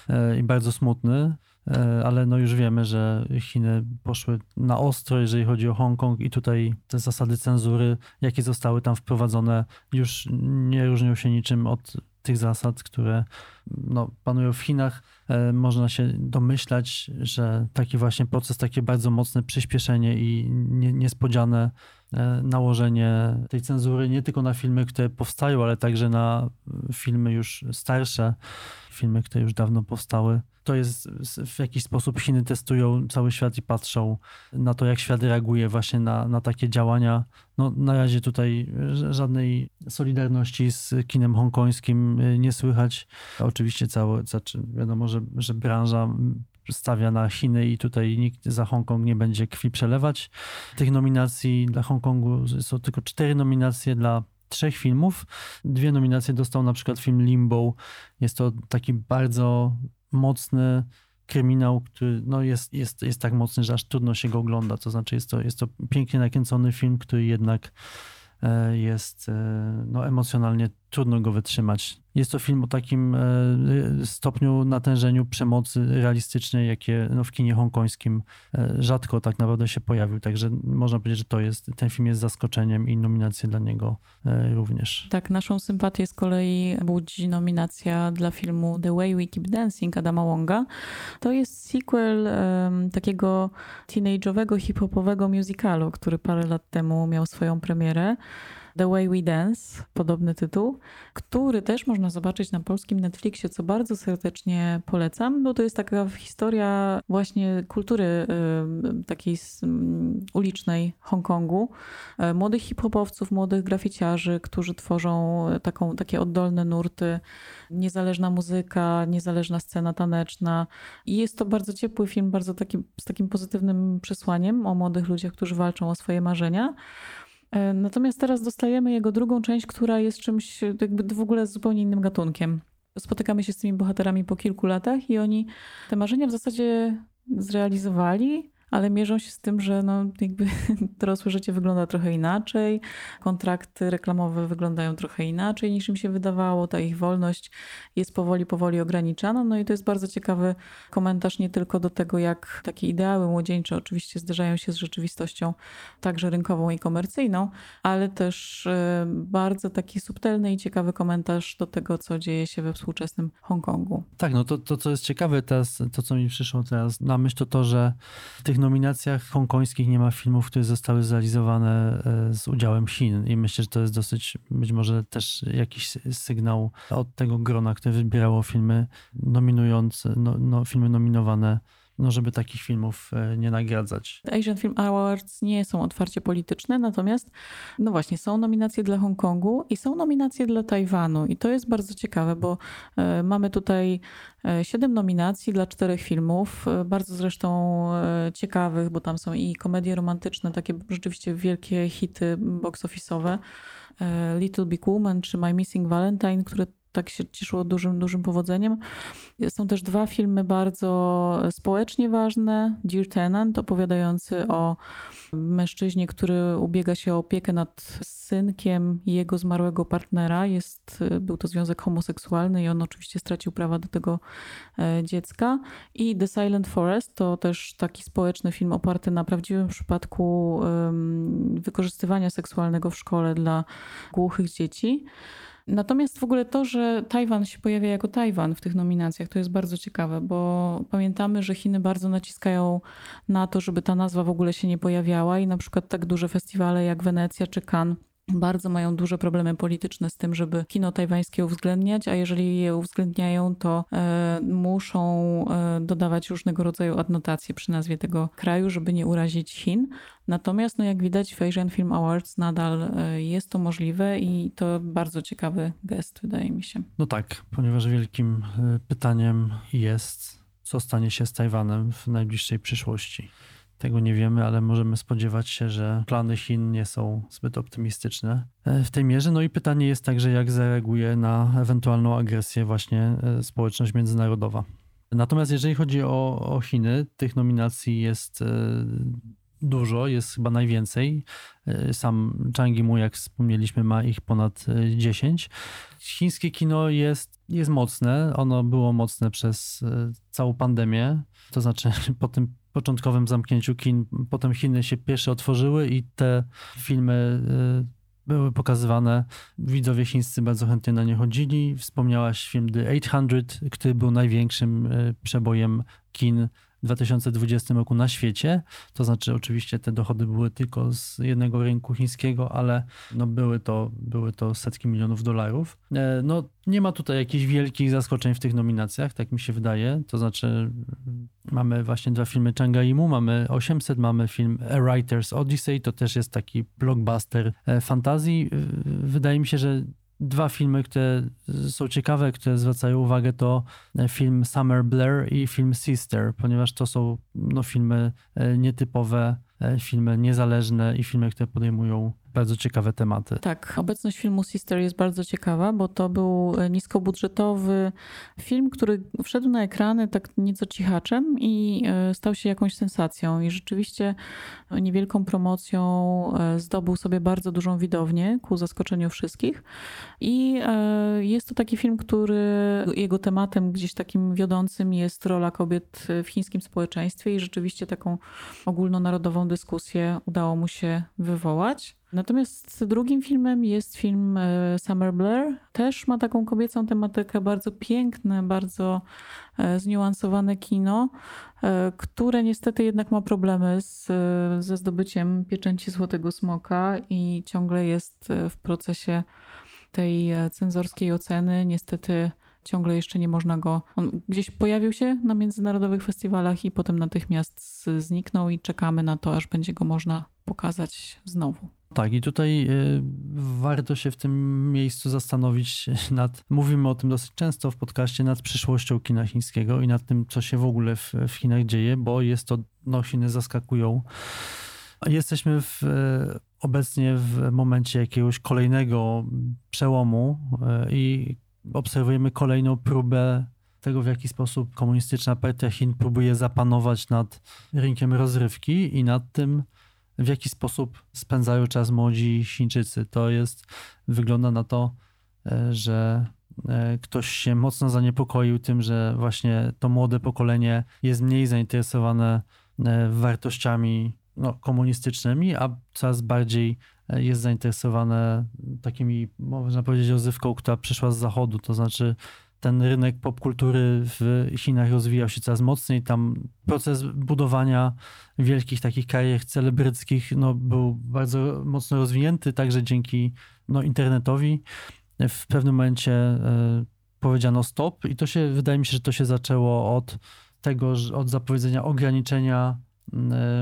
e, i bardzo smutny. E, ale no już wiemy, że Chiny poszły na ostro, jeżeli chodzi o Hongkong i tutaj te zasady cenzury, jakie zostały tam wprowadzone, już nie różnią się niczym od tych zasad, które no, panują w Chinach. E, można się domyślać, że taki właśnie proces, takie bardzo mocne przyspieszenie i niespodziane nałożenie tej cenzury nie tylko na filmy, które powstają, ale także na filmy już starsze, filmy, które już dawno powstały, to jest w jakiś sposób Chiny testują cały świat i patrzą na to, jak świat reaguje właśnie na, na takie działania. No, na razie tutaj żadnej solidarności z kinem hongkońskim nie słychać. Oczywiście całe, znaczy wiadomo, że, że branża stawia na Chiny i tutaj nikt za Hongkong nie będzie krwi przelewać. Tych nominacji dla Hongkongu są tylko cztery nominacje dla trzech filmów. Dwie nominacje dostał na przykład film Limbo. Jest to taki bardzo mocny kryminał, który no jest, jest, jest tak mocny, że aż trudno się go ogląda. To znaczy jest to, jest to pięknie nakręcony film, który jednak e, jest e, no, emocjonalnie trudno go wytrzymać. Jest to film o takim e, stopniu natężeniu przemocy realistycznej, jakie no, w kinie hongkońskim e, rzadko tak naprawdę się pojawił. Także można powiedzieć, że to jest, ten film jest zaskoczeniem i nominacje dla niego e, również. Tak, naszą sympatię z kolei budzi nominacja dla filmu The Way We Keep Dancing Adama Wonga. To jest sequel um, takiego teenage'owego, hip-hopowego musicalu, który parę lat temu miał swoją premierę. The Way We Dance, podobny tytuł, który też można zobaczyć na polskim Netflixie, co bardzo serdecznie polecam, bo to jest taka historia właśnie kultury takiej ulicznej Hongkongu. Y, młodych hip-hopowców, młodych graficiarzy, którzy tworzą taką, takie oddolne nurty, niezależna muzyka, niezależna scena taneczna. I jest to bardzo ciepły film, bardzo taki, z takim pozytywnym przesłaniem o młodych ludziach, którzy walczą o swoje marzenia. E, natomiast teraz dostajemy jego drugą część, która jest czymś jakby w ogóle zupełnie innym gatunkiem. Spotykamy się z tymi bohaterami po kilku latach i oni te marzenia w zasadzie zrealizowali, ale mierzą się z tym, że no, jakby dorosłe życie wygląda trochę inaczej, kontrakty reklamowe wyglądają trochę inaczej niż im się wydawało, ta ich wolność jest powoli, powoli ograniczana. No i to jest bardzo ciekawy komentarz nie tylko do tego, jak takie ideały młodzieńcze oczywiście zderzają się z rzeczywistością także rynkową i komercyjną, ale też e, bardzo taki subtelny i ciekawy komentarz do tego, co dzieje się we współczesnym Hongkongu. Tak, no to, to co jest ciekawe teraz, to co mi przyszło teraz na myśl, to to, że tych nominacjach hongkońskich nie ma filmów, które zostały zrealizowane e, z udziałem Chin. I myślę, że to jest dosyć, być może też jakiś sygnał od tego grona, które wybierało filmy nominując, no, no, filmy nominowane no żeby takich filmów e, nie nagradzać. Asian Film Awards nie są otwarcie polityczne, natomiast no właśnie są nominacje dla Hongkongu i są nominacje dla Tajwanu i to jest bardzo ciekawe, bo e, mamy tutaj e, siedem nominacji dla czterech filmów, bardzo zresztą ciekawych, bo tam są i komedie romantyczne, takie rzeczywiście wielkie hity box office'owe, Little Big Woman czy My Missing Valentine, które tak się cieszyło dużym, dużym powodzeniem. Są też dwa filmy bardzo społecznie ważne. Dear Tenant, opowiadający o mężczyźnie, który ubiega się o opiekę nad synkiem jego zmarłego partnera. Jest, był to związek homoseksualny i on oczywiście stracił prawa do tego e, dziecka. I The Silent Forest to też taki społeczny film oparty na prawdziwym przypadku wykorzystywania seksualnego w szkole dla głuchych dzieci. Natomiast w ogóle to, że Tajwan się pojawia jako Tajwan w tych nominacjach, to jest bardzo ciekawe, bo pamiętamy, że Chiny bardzo naciskają na to, żeby ta nazwa w ogóle się nie pojawiała i na przykład tak duże festiwale jak Wenecja czy Cannes bardzo mają duże problemy polityczne z tym, żeby kino tajwańskie uwzględniać, a jeżeli je uwzględniają, to e, muszą e, dodawać różnego rodzaju adnotacje przy nazwie tego kraju, żeby nie urazić Chin. Natomiast, no jak widać, w Asian Film Awards nadal e, jest to możliwe i to bardzo ciekawy gest, wydaje mi się. No tak, ponieważ wielkim pytaniem jest, co stanie się z Tajwanem w najbliższej przyszłości. Tego nie wiemy, ale możemy spodziewać się, że plany Chin nie są zbyt optymistyczne e, w tej mierze. No i pytanie jest także, jak zareaguje na ewentualną agresję właśnie e, społeczność międzynarodowa. Natomiast jeżeli chodzi o, o Chiny, tych nominacji jest e, dużo, jest chyba najwięcej. Sam Chang Yimou, jak wspomnieliśmy, ma ich ponad 10. Chińskie kino jest, jest mocne. Ono było mocne przez całą pandemię. To znaczy po tym początkowym zamknięciu kin, potem Chiny się pierwsze otworzyły i te filmy y, były pokazywane. Widzowie chińscy bardzo chętnie na nie chodzili. Wspomniałaś film The 800, który był największym y, przebojem kin 2020 roku na świecie. To znaczy, oczywiście te dochody były tylko z jednego rynku chińskiego, ale no były, to, były to setki milionów dolarów. E, no, nie ma tutaj jakichś wielkich zaskoczeń w tych nominacjach, tak mi się wydaje. To znaczy, mamy właśnie dwa filmy Changa Imu, mamy 800, mamy film A Writer's Odyssey, to też jest taki blockbuster e, fantazji. Wydaje mi się, że dwa filmy, które są ciekawe, które zwracają uwagę, to film Summer Blair i film Sister, ponieważ to są no, filmy e, nietypowe, e, filmy niezależne i filmy, które podejmują bardzo ciekawe tematy. Tak, obecność filmu Sister jest bardzo ciekawa, bo to był e, niskobudżetowy film, który wszedł na ekrany tak nieco cichaczem i e, stał się jakąś sensacją. I rzeczywiście niewielką promocją e, zdobył sobie bardzo dużą widownię ku zaskoczeniu wszystkich. I jest to taki film, który jego tematem gdzieś takim wiodącym jest rola kobiet w chińskim społeczeństwie i rzeczywiście taką ogólnonarodową dyskusję udało mu się wywołać. Natomiast drugim filmem jest film e, Summer Blair. Też ma taką kobiecą tematykę, bardzo piękne, bardzo e, zniuansowane kino, e, które niestety jednak ma problemy z, ze zdobyciem pieczęci Złotego Smoka i ciągle jest w procesie tej cenzorskiej oceny. Niestety ciągle jeszcze nie można go. On gdzieś pojawił się na międzynarodowych festiwalach i potem natychmiast zniknął, i czekamy na to, aż będzie go można pokazać znowu. Tak, i tutaj y, warto się w tym miejscu zastanowić nad, mówimy o tym dosyć często w podcaście, nad przyszłością kina chińskiego i nad tym, co się w ogóle w, w Chinach dzieje, bo jest to, no Chiny zaskakują. Jesteśmy w, y, obecnie w momencie jakiegoś kolejnego przełomu y, i obserwujemy kolejną próbę tego, w jaki sposób komunistyczna partia Chin próbuje zapanować nad rynkiem rozrywki i nad tym, w jaki sposób spędzają czas młodzi Chińczycy. To jest, wygląda na to, e, że e, ktoś się mocno zaniepokoił tym, że właśnie to młode pokolenie jest mniej zainteresowane e, wartościami no, komunistycznymi, a coraz bardziej jest zainteresowane takimi, można powiedzieć, rozrywką, która przyszła z zachodu, to znaczy ten rynek popkultury w Chinach rozwijał się coraz mocniej. Tam proces budowania wielkich takich karier celebryckich no, był bardzo mocno rozwinięty, także dzięki no, internetowi. W pewnym momencie e, powiedziano stop i to się, wydaje mi się, że to się zaczęło od tego, od zapowiedzenia ograniczenia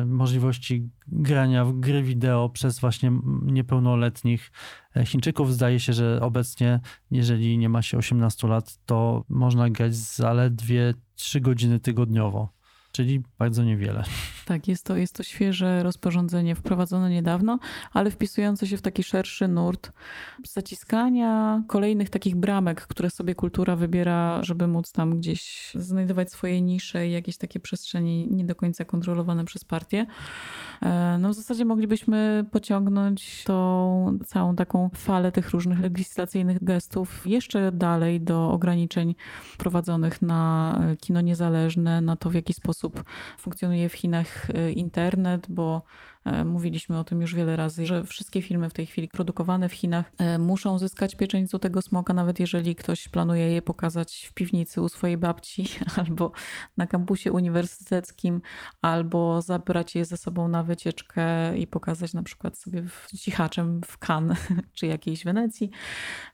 możliwości grania w gry wideo przez właśnie niepełnoletnich e, Chińczyków. Zdaje się, że obecnie, jeżeli nie ma się 18 lat, to można grać zaledwie 3 godziny tygodniowo czyli bardzo niewiele. Tak, jest to, jest to świeże rozporządzenie wprowadzone niedawno, ale wpisujące się w taki szerszy nurt zaciskania kolejnych takich bramek, które sobie kultura wybiera, żeby móc tam gdzieś znajdować swoje nisze i jakieś takie przestrzeni nie do końca kontrolowane przez partię. E, no w zasadzie moglibyśmy pociągnąć tą całą taką falę tych różnych legislacyjnych gestów jeszcze dalej do ograniczeń prowadzonych na kino niezależne, na to w jaki sposób funkcjonuje w Chinach e, internet, bo mówiliśmy o tym już wiele razy, że wszystkie filmy w tej chwili produkowane w Chinach e, muszą zyskać pieczęć Złotego Smoka, nawet jeżeli ktoś planuje je pokazać w piwnicy u swojej babci albo na kampusie uniwersyteckim, albo zabrać je ze sobą na wycieczkę i pokazać na przykład sobie w cichaczem w Cannes czy jakiejś Wenecji.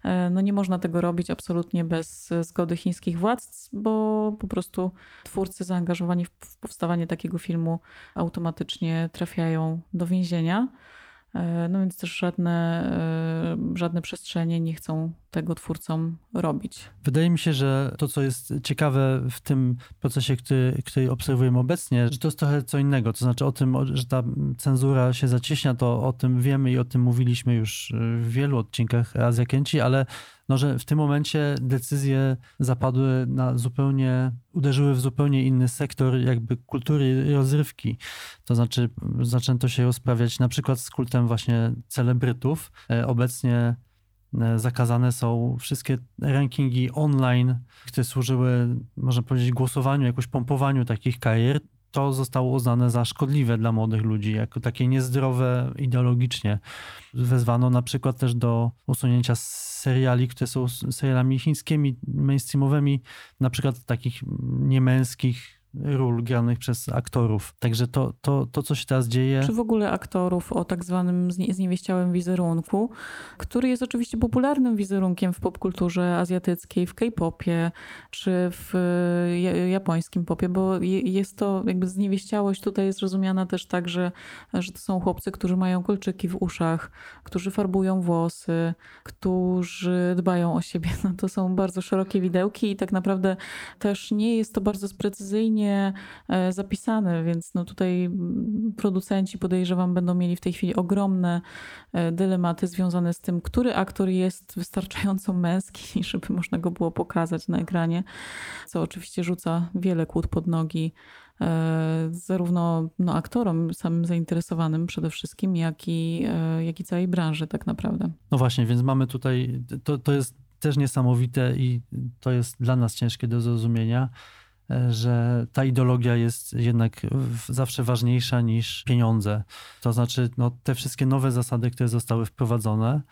E, no nie można tego robić absolutnie bez zgody chińskich władz, bo po prostu twórcy zaangażowani w powstawanie takiego filmu automatycznie trafiają do więzienia. E, no więc też żadne, e, żadne przestrzenie nie chcą tego twórcom robić. Wydaje mi się, że to, co jest ciekawe w tym procesie, który, który obserwujemy obecnie, że to jest trochę co innego. To znaczy o tym, że ta cenzura się zacieśnia, to o tym wiemy i o tym mówiliśmy już w wielu odcinkach Azja Kęci, ale no, że w tym momencie decyzje zapadły na zupełnie, uderzyły w zupełnie inny sektor jakby kultury rozrywki. To znaczy zaczęto się rozprawiać na przykład z kultem właśnie celebrytów. E, obecnie e, zakazane są wszystkie rankingi online, które służyły, można powiedzieć, głosowaniu, jakoś pompowaniu takich karier to zostało uznane za szkodliwe dla młodych ludzi, jako takie niezdrowe ideologicznie. Wezwano na przykład też do usunięcia seriali, które są serialami chińskimi, mainstreamowymi, na przykład takich niemęskich, ról granych przez aktorów. Także to, to, to, co się teraz dzieje. Czy w ogóle aktorów o tak zwanym zniewieściałym wizerunku, który jest oczywiście popularnym wizerunkiem w popkulturze azjatyckiej, w K-popie czy w japońskim popie, bo jest to jakby zniewieściałość tutaj jest rozumiana też tak, że, że to są chłopcy, którzy mają kolczyki w uszach, którzy farbują włosy, którzy dbają o siebie. No to są bardzo szerokie widełki i tak naprawdę też nie jest to bardzo sprecyzyjnie E, zapisane, więc no tutaj producenci podejrzewam będą mieli w tej chwili ogromne e, dylematy związane z tym, który aktor jest wystarczająco męski, żeby można go było pokazać na ekranie, co oczywiście rzuca wiele kłód pod nogi e, zarówno no, aktorom samym zainteresowanym przede wszystkim, jak i, jak i całej branży tak naprawdę. No właśnie, więc mamy tutaj, to, to jest też niesamowite i to jest dla nas ciężkie do zrozumienia, że ta ideologia jest jednak zawsze ważniejsza niż pieniądze. To znaczy, no, te wszystkie nowe zasady, które zostały wprowadzone,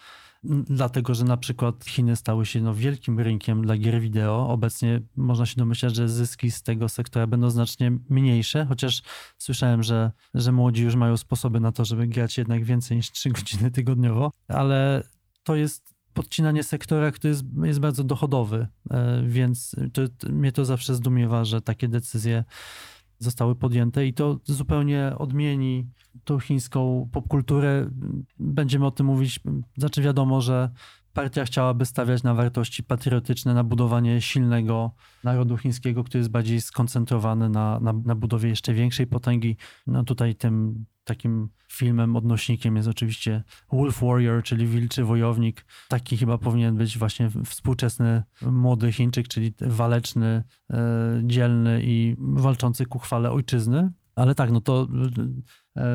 dlatego że na przykład Chiny stały się no, wielkim rynkiem dla gier wideo. Obecnie można się domyślać, że zyski z tego sektora będą znacznie mniejsze, chociaż słyszałem, że, że młodzi już mają sposoby na to, żeby grać jednak więcej niż 3 godziny tygodniowo, ale to jest podcinanie sektora, który jest, jest bardzo dochodowy, e, więc to, mnie to zawsze zdumiewa, że takie decyzje zostały podjęte i to zupełnie odmieni tą chińską popkulturę. Będziemy o tym mówić, znaczy wiadomo, że partia chciałaby stawiać na wartości patriotyczne, na budowanie silnego narodu chińskiego, który jest bardziej skoncentrowany na, na, na budowie jeszcze większej potęgi. No tutaj tym takim filmem, odnośnikiem jest oczywiście Wolf Warrior, czyli Wilczy Wojownik. Taki chyba powinien być właśnie współczesny młody Chińczyk, czyli waleczny, e, dzielny i walczący ku chwale ojczyzny. Ale tak, no to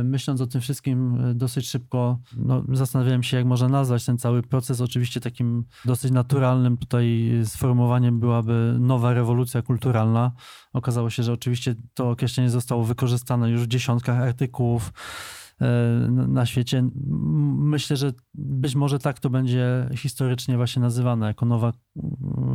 myśląc o tym wszystkim e, dosyć szybko, no, zastanawiałem się, jak można nazwać ten cały proces. Oczywiście takim dosyć naturalnym tutaj sformułowaniem byłaby nowa rewolucja kulturalna. Okazało się, że oczywiście to określenie zostało wykorzystane już w dziesiątkach artykułów E, na świecie. Myślę, że być może tak to będzie historycznie właśnie nazywane, jako nowa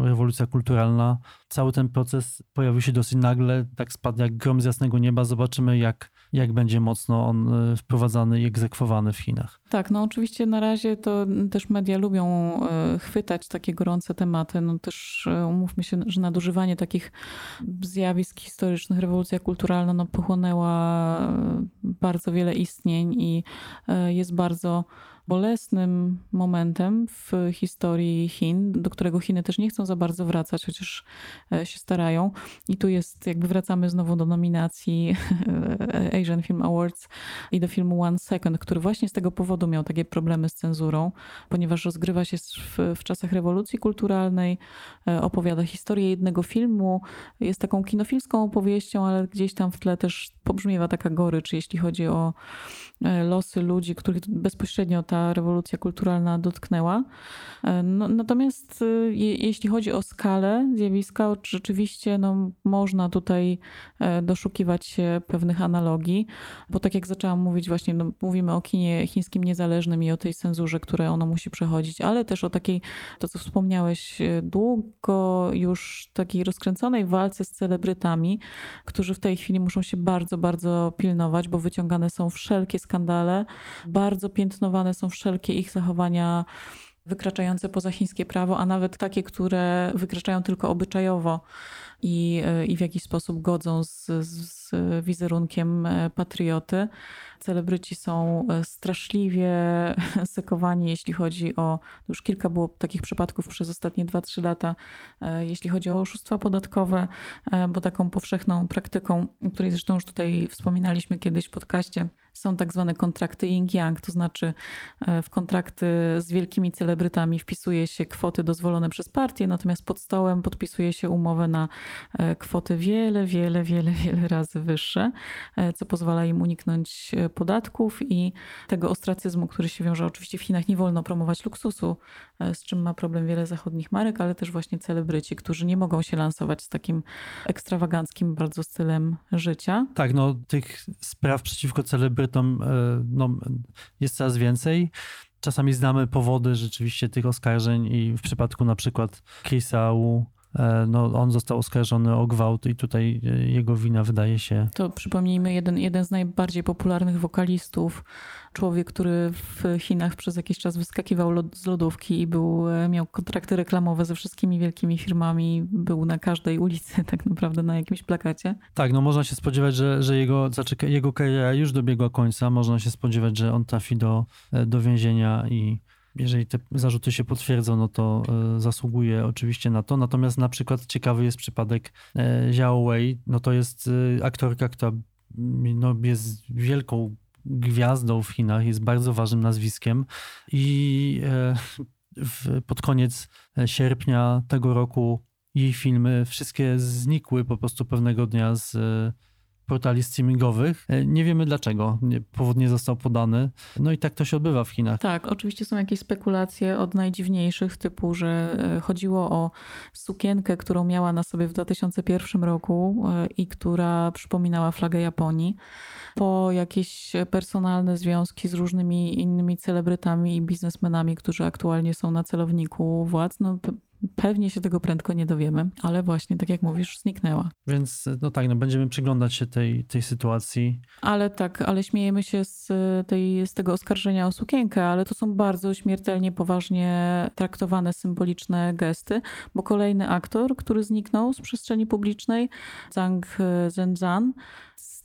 rewolucja kulturalna. Cały ten proces pojawił się dosyć nagle, tak spadł jak grom z jasnego nieba. Zobaczymy, jak, jak będzie mocno on e, wprowadzany i egzekwowany w Chinach. Tak, no oczywiście na razie to też media lubią e, chwytać takie gorące tematy. No też umówmy się, że nadużywanie takich zjawisk historycznych, rewolucja kulturalna no pochłonęła bardzo wiele istnień i e, jest bardzo bolesnym momentem w historii Chin, do którego Chiny też nie chcą za bardzo wracać, chociaż e, się starają. I tu jest, jakby wracamy znowu do nominacji e, Asian Film Awards i do filmu One Second, który właśnie z tego powodu miał takie problemy z cenzurą, ponieważ rozgrywa się w, w czasach rewolucji kulturalnej, e, opowiada historię jednego filmu, jest taką kinofilską opowieścią, ale gdzieś tam w tle też pobrzmiewa taka gorycz, jeśli chodzi o losy ludzi, których bezpośrednio ta rewolucja kulturalna dotknęła. E, no, natomiast y, je, jeśli chodzi o skalę zjawiska, rzeczywiście no, można tutaj e, doszukiwać się pewnych analogii, bo tak jak zaczęłam mówić, właśnie no, mówimy o kinie chińskim niezależnym i o tej cenzurze, które ono musi przechodzić, ale też o takiej, to co wspomniałeś, e, długo już takiej rozkręconej walce z celebrytami, którzy w tej chwili muszą się bardzo, bardzo pilnować, bo wyciągane są wszelkie skandale, bardzo piętnowane są wszelkie ich zachowania wykraczające poza chińskie prawo, a nawet takie, które wykraczają tylko obyczajowo i, i w jakiś sposób godzą z, z wizerunkiem patrioty. Celebryci są straszliwie sekowani, jeśli chodzi o. Już kilka było takich przypadków przez ostatnie 2-3 lata, jeśli chodzi o oszustwa podatkowe, bo taką powszechną praktyką, o której zresztą już tutaj wspominaliśmy kiedyś w podcaście, są tak zwane kontrakty yin-yang, to znaczy w kontrakty z wielkimi celebrytami wpisuje się kwoty dozwolone przez partię, natomiast pod stołem podpisuje się umowę na kwoty wiele, wiele, wiele, wiele razy wyższe, co pozwala im uniknąć podatków i tego ostracyzmu, który się wiąże. Oczywiście w Chinach nie wolno promować luksusu, z czym ma problem wiele zachodnich marek, ale też właśnie celebryci, którzy nie mogą się lansować z takim ekstrawaganckim bardzo stylem życia. Tak, no tych spraw przeciwko celebrytom no, jest coraz więcej. Czasami znamy powody rzeczywiście tych oskarżeń i w przypadku na przykład Chrisa E, no, on został oskarżony o gwałt i tutaj e, jego wina wydaje się. To przypomnijmy, jeden, jeden z najbardziej popularnych wokalistów, człowiek, który w Chinach przez jakiś czas wyskakiwał z lodówki i był, e, miał kontrakty reklamowe ze wszystkimi wielkimi firmami, był na każdej ulicy tak naprawdę na jakimś plakacie. Tak, no można się spodziewać, że, że jego, znaczy jego kariera już dobiegła końca, można się spodziewać, że on trafi do, do więzienia i jeżeli te zarzuty się potwierdzą, no to e, zasługuje oczywiście na to. Natomiast na przykład ciekawy jest przypadek e, Xiao Wei. No to jest e, aktorka, która no, jest wielką gwiazdą w Chinach, jest bardzo ważnym nazwiskiem i pod koniec sierpnia tego roku jej filmy wszystkie znikły po prostu pewnego dnia z portali streamingowych. E, nie wiemy dlaczego. Powód nie został podany. No i tak to się odbywa w Chinach. Tak, oczywiście są jakieś spekulacje od najdziwniejszych, typu, że e, chodziło o sukienkę, którą miała na sobie w 2001 roku e, i która przypominała flagę Japonii. Po jakieś personalne związki z różnymi innymi celebrytami i biznesmenami, którzy aktualnie są na celowniku władz. No, Pewnie się tego prędko nie dowiemy, ale właśnie, tak jak mówisz, zniknęła. Więc no tak, no będziemy przyglądać się tej, tej sytuacji. Ale tak, ale śmiejemy się z, tej, z tego oskarżenia o sukienkę, ale to są bardzo śmiertelnie poważnie traktowane symboliczne gesty, bo kolejny aktor, który zniknął z przestrzeni publicznej, Zhang Zhenzhan,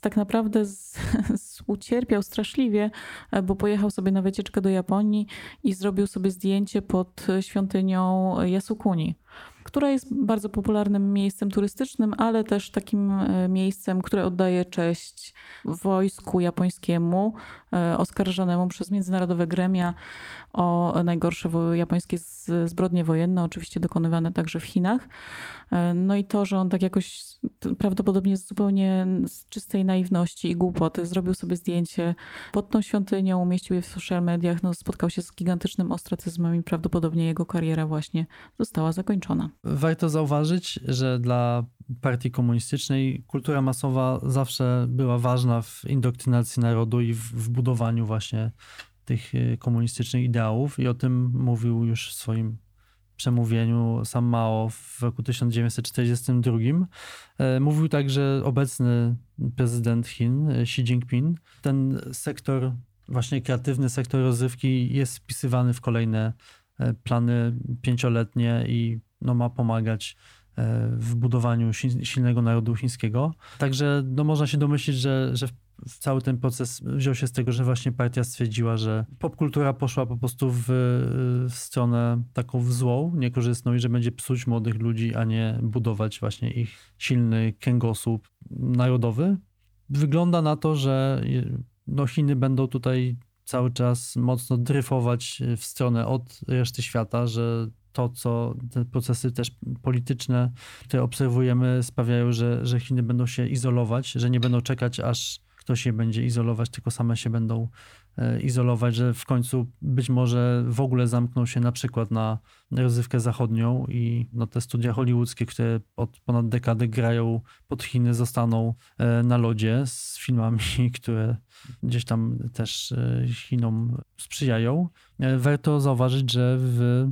tak naprawdę z, z ucierpiał straszliwie, e, bo pojechał sobie na wycieczkę do Japonii i zrobił sobie zdjęcie pod świątynią Yasukuni która jest bardzo popularnym miejscem turystycznym, ale też takim e, miejscem, które oddaje cześć wojsku japońskiemu, e, oskarżonemu przez międzynarodowe gremia o najgorsze japońskie zbrodnie wojenne, oczywiście dokonywane także w Chinach. E, no i to, że on tak jakoś prawdopodobnie zupełnie z czystej naiwności i głupoty zrobił sobie zdjęcie pod tą świątynią, umieścił je w social mediach, no spotkał się z gigantycznym ostracyzmem i prawdopodobnie jego kariera właśnie została zakończona. Warto zauważyć, że dla partii komunistycznej kultura masowa zawsze była ważna w indoktrynacji narodu i w, w budowaniu właśnie tych e, komunistycznych ideałów i o tym mówił już w swoim przemówieniu sam Mao w roku 1942. E, mówił także obecny prezydent Chin, e, Xi Jinping. Ten sektor, właśnie kreatywny sektor rozrywki jest wpisywany w kolejne plany pięcioletnie i no, ma pomagać w budowaniu silnego narodu chińskiego. Także no, można się domyślić, że, że cały ten proces wziął się z tego, że właśnie partia stwierdziła, że popkultura poszła po prostu w, w stronę taką w złą, niekorzystną i że będzie psuć młodych ludzi, a nie budować właśnie ich silny kręgosłup narodowy. Wygląda na to, że no Chiny będą tutaj cały czas mocno dryfować w stronę od reszty świata, że to, co te procesy też polityczne, które obserwujemy, sprawiają, że, że Chiny będą się izolować, że nie będą czekać, aż ktoś je będzie izolować, tylko same się będą e, izolować, że w końcu być może w ogóle zamkną się na przykład na rozrywkę zachodnią i no, te studia hollywoodzkie, które od ponad dekady grają pod Chiny, zostaną e, na lodzie z filmami, które gdzieś tam też e, Chinom sprzyjają. Warto zauważyć, że w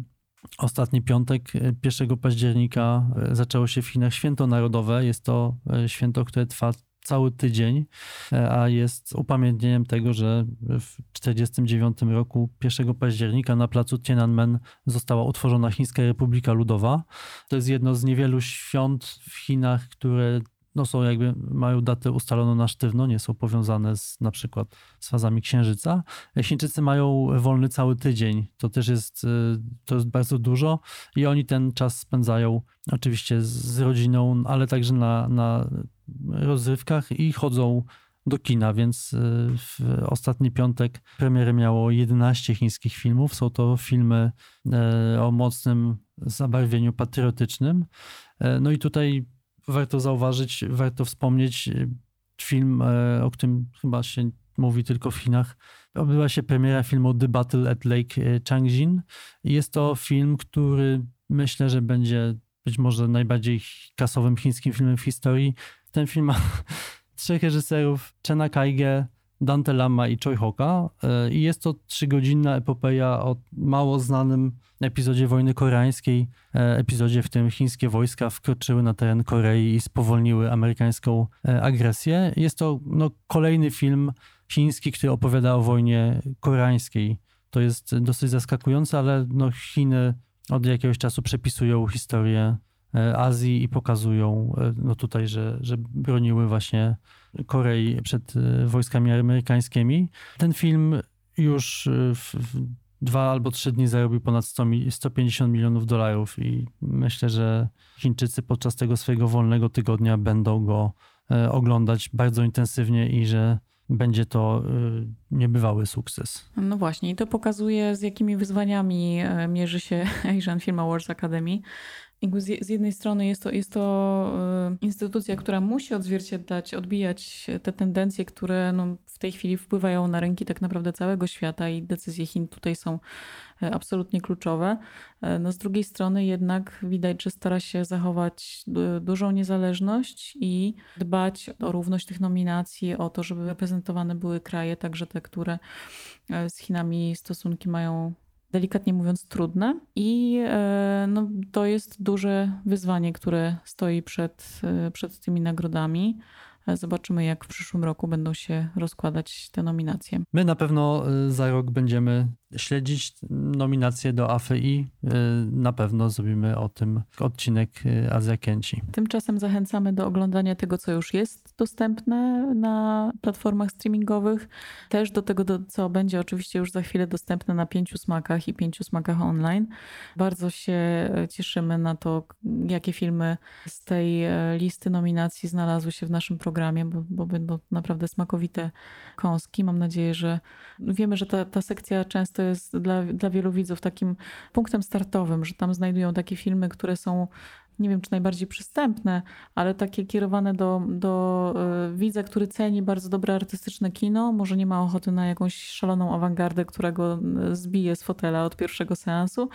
Ostatni piątek, 1 października, zaczęło się w Chinach święto narodowe. Jest to święto, które trwa cały tydzień, e, a jest upamiętnieniem tego, że w 1949 roku 1 października na placu Tiananmen została utworzona Chińska Republika Ludowa. To jest jedno z niewielu świąt w Chinach, które no są jakby, mają datę ustaloną na sztywno, nie są powiązane z na przykład z fazami księżyca. Chińczycy mają wolny cały tydzień, to też jest, y, to jest bardzo dużo i oni ten czas spędzają oczywiście z rodziną, ale także na, na rozrywkach i chodzą do kina, więc y, w ostatni piątek premiery miało 11 chińskich filmów. Są to filmy y, o mocnym zabarwieniu patriotycznym. No i tutaj warto zauważyć, warto wspomnieć e, film, e, o którym chyba się mówi tylko w Chinach. Odbyła się premiera filmu The Battle at Lake e, Changjin. Jest to film, który myślę, że będzie być może najbardziej kasowym chińskim filmem w historii. Ten film ma trzech reżyserów, Chena Kaige, Dante Lama i Choi Hoka i jest to trzygodzinna epopeja o mało znanym epizodzie wojny koreańskiej, e, epizodzie, w którym chińskie wojska wkroczyły na teren Korei i spowolniły amerykańską e, agresję. Jest to no, kolejny film chiński, który opowiada o wojnie koreańskiej. To jest dosyć zaskakujące, ale no, Chiny od jakiegoś czasu przepisują historię e, Azji i pokazują no tutaj, że, że broniły właśnie Korei przed wojskami amerykańskimi. Ten film już w, w dwa albo trzy dni zarobił ponad 100, 150 milionów dolarów i myślę, że Chińczycy podczas tego swojego wolnego tygodnia będą go e, oglądać bardzo intensywnie i że będzie to e, niebywały sukces. No właśnie, i to pokazuje, z jakimi wyzwaniami e, mierzy się Asian Film Awards Academy z jednej strony jest to, jest to y, instytucja, która musi odzwierciedlać, odbijać te tendencje, które no, w tej chwili wpływają na rynki tak naprawdę całego świata i decyzje Chin tutaj są y, absolutnie kluczowe. Y, no, z drugiej strony jednak widać, że stara się zachować dużą niezależność i dbać o równość tych nominacji, o to, żeby reprezentowane były kraje, także te, które z Chinami stosunki mają delikatnie mówiąc, trudne. I e, no, to jest duże wyzwanie, które stoi przed, e, przed tymi nagrodami. Zobaczymy, jak w przyszłym roku będą się rozkładać te nominacje. My na pewno za rok będziemy śledzić nominacje do AFI. Y, na pewno zrobimy o tym odcinek y, Azja Kęci. Tymczasem zachęcamy do oglądania tego, co już jest dostępne na platformach streamingowych. Też do tego, co będzie oczywiście już za chwilę dostępne na pięciu smakach i pięciu smakach online. Bardzo się cieszymy na to, jakie filmy z tej e, listy nominacji znalazły się w naszym programie, bo, bo będą naprawdę smakowite kąski. Mam nadzieję, że wiemy, że ta, ta sekcja często jest dla, dla wielu widzów takim punktem startowym, że tam znajdują takie filmy, które są nie wiem czy najbardziej przystępne, ale takie kierowane do, do e, widza, który ceni bardzo dobre artystyczne kino, może nie ma ochoty na jakąś szaloną awangardę, która go e, zbije z fotela od pierwszego seansu,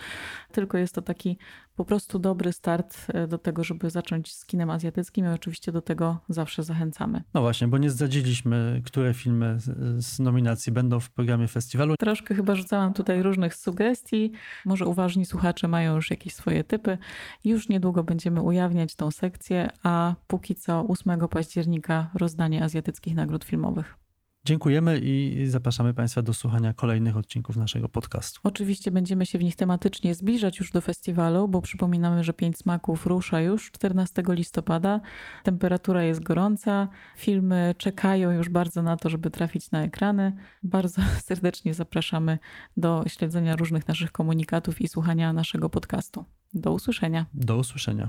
tylko jest to taki po prostu dobry start e, do tego, żeby zacząć z kinem azjatyckim i oczywiście do tego zawsze zachęcamy. No właśnie, bo nie zdradziliśmy, które filmy z nominacji będą w programie festiwalu. Troszkę chyba rzucałam tutaj różnych sugestii. Może uważni słuchacze mają już jakieś swoje typy. Już niedługo będziemy ujawniać tą sekcję, a póki co 8 października rozdanie azjatyckich nagród filmowych. Dziękujemy i zapraszamy Państwa do słuchania kolejnych odcinków naszego podcastu. Oczywiście będziemy się w nich tematycznie zbliżać już do festiwalu, bo przypominamy, że Pięć Smaków rusza już 14 listopada. Temperatura jest gorąca, filmy czekają już bardzo na to, żeby trafić na ekrany. Bardzo serdecznie zapraszamy do śledzenia różnych naszych komunikatów i słuchania naszego podcastu. Do usłyszenia. Do usłyszenia.